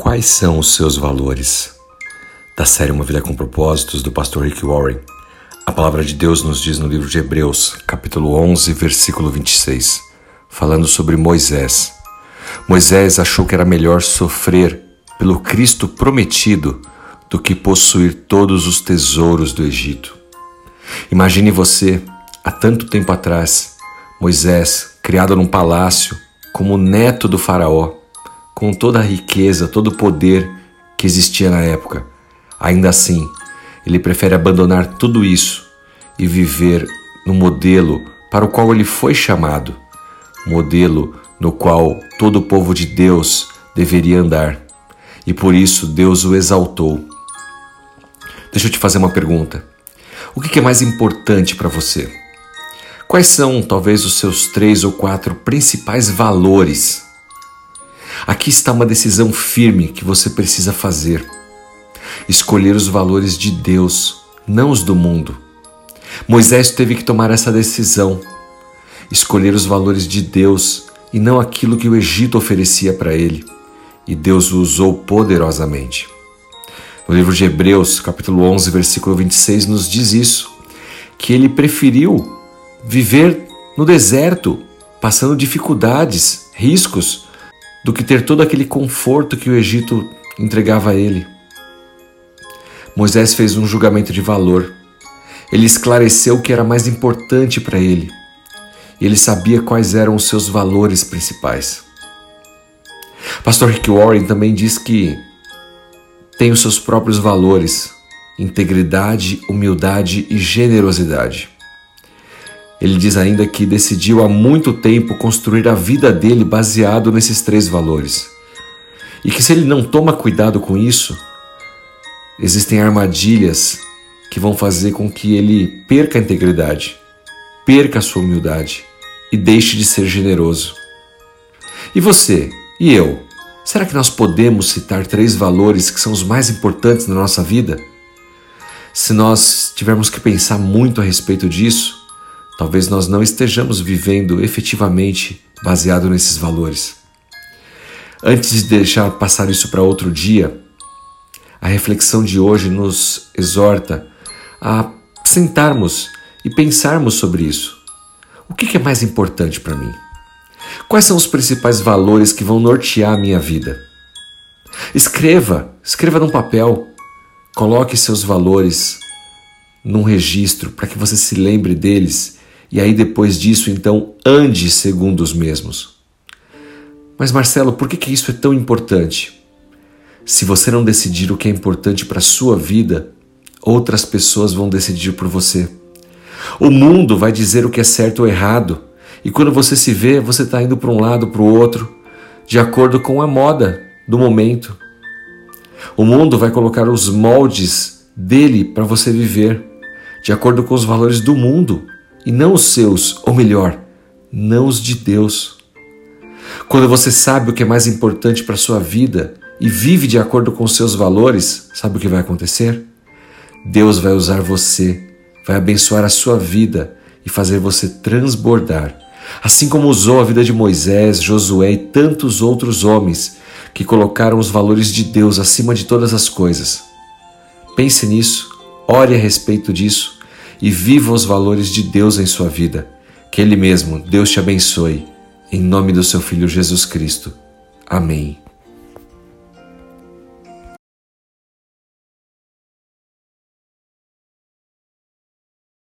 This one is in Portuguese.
Quais são os seus valores? Da série Uma Vida com Propósitos, do pastor Rick Warren, a palavra de Deus nos diz no livro de Hebreus, capítulo 11, versículo 26, falando sobre Moisés. Moisés achou que era melhor sofrer pelo Cristo prometido do que possuir todos os tesouros do Egito. Imagine você, há tanto tempo atrás, Moisés, criado num palácio, como neto do Faraó, com toda a riqueza, todo o poder que existia na época. Ainda assim, ele prefere abandonar tudo isso e viver no modelo para o qual ele foi chamado, modelo no qual todo o povo de Deus deveria andar. E por isso Deus o exaltou. Deixa eu te fazer uma pergunta. O que é mais importante para você? Quais são, talvez, os seus três ou quatro principais valores Aqui está uma decisão firme que você precisa fazer. Escolher os valores de Deus, não os do mundo. Moisés teve que tomar essa decisão. Escolher os valores de Deus e não aquilo que o Egito oferecia para ele. E Deus o usou poderosamente. No livro de Hebreus, capítulo 11, versículo 26, nos diz isso, que ele preferiu viver no deserto, passando dificuldades, riscos, do que ter todo aquele conforto que o Egito entregava a ele. Moisés fez um julgamento de valor. Ele esclareceu o que era mais importante para ele. Ele sabia quais eram os seus valores principais. Pastor Rick Warren também diz que tem os seus próprios valores: integridade, humildade e generosidade. Ele diz ainda que decidiu há muito tempo construir a vida dele baseado nesses três valores. E que se ele não toma cuidado com isso, existem armadilhas que vão fazer com que ele perca a integridade, perca a sua humildade e deixe de ser generoso. E você? E eu? Será que nós podemos citar três valores que são os mais importantes na nossa vida? Se nós tivermos que pensar muito a respeito disso, Talvez nós não estejamos vivendo efetivamente baseado nesses valores. Antes de deixar passar isso para outro dia, a reflexão de hoje nos exorta a sentarmos e pensarmos sobre isso. O que é mais importante para mim? Quais são os principais valores que vão nortear a minha vida? Escreva, escreva num papel, coloque seus valores num registro para que você se lembre deles e aí depois disso, então, ande segundo os mesmos. Mas Marcelo, por que, que isso é tão importante? Se você não decidir o que é importante para a sua vida, outras pessoas vão decidir por você. O mundo vai dizer o que é certo ou errado, e quando você se vê, você está indo para um lado, para o outro, de acordo com a moda do momento. O mundo vai colocar os moldes dele para você viver, de acordo com os valores do mundo e não os seus, ou melhor, não os de Deus. Quando você sabe o que é mais importante para a sua vida e vive de acordo com os seus valores, sabe o que vai acontecer? Deus vai usar você, vai abençoar a sua vida e fazer você transbordar. Assim como usou a vida de Moisés, Josué e tantos outros homens que colocaram os valores de Deus acima de todas as coisas. Pense nisso, ore a respeito disso e viva os valores de Deus em sua vida. Que Ele mesmo, Deus te abençoe. Em nome do seu Filho Jesus Cristo. Amém.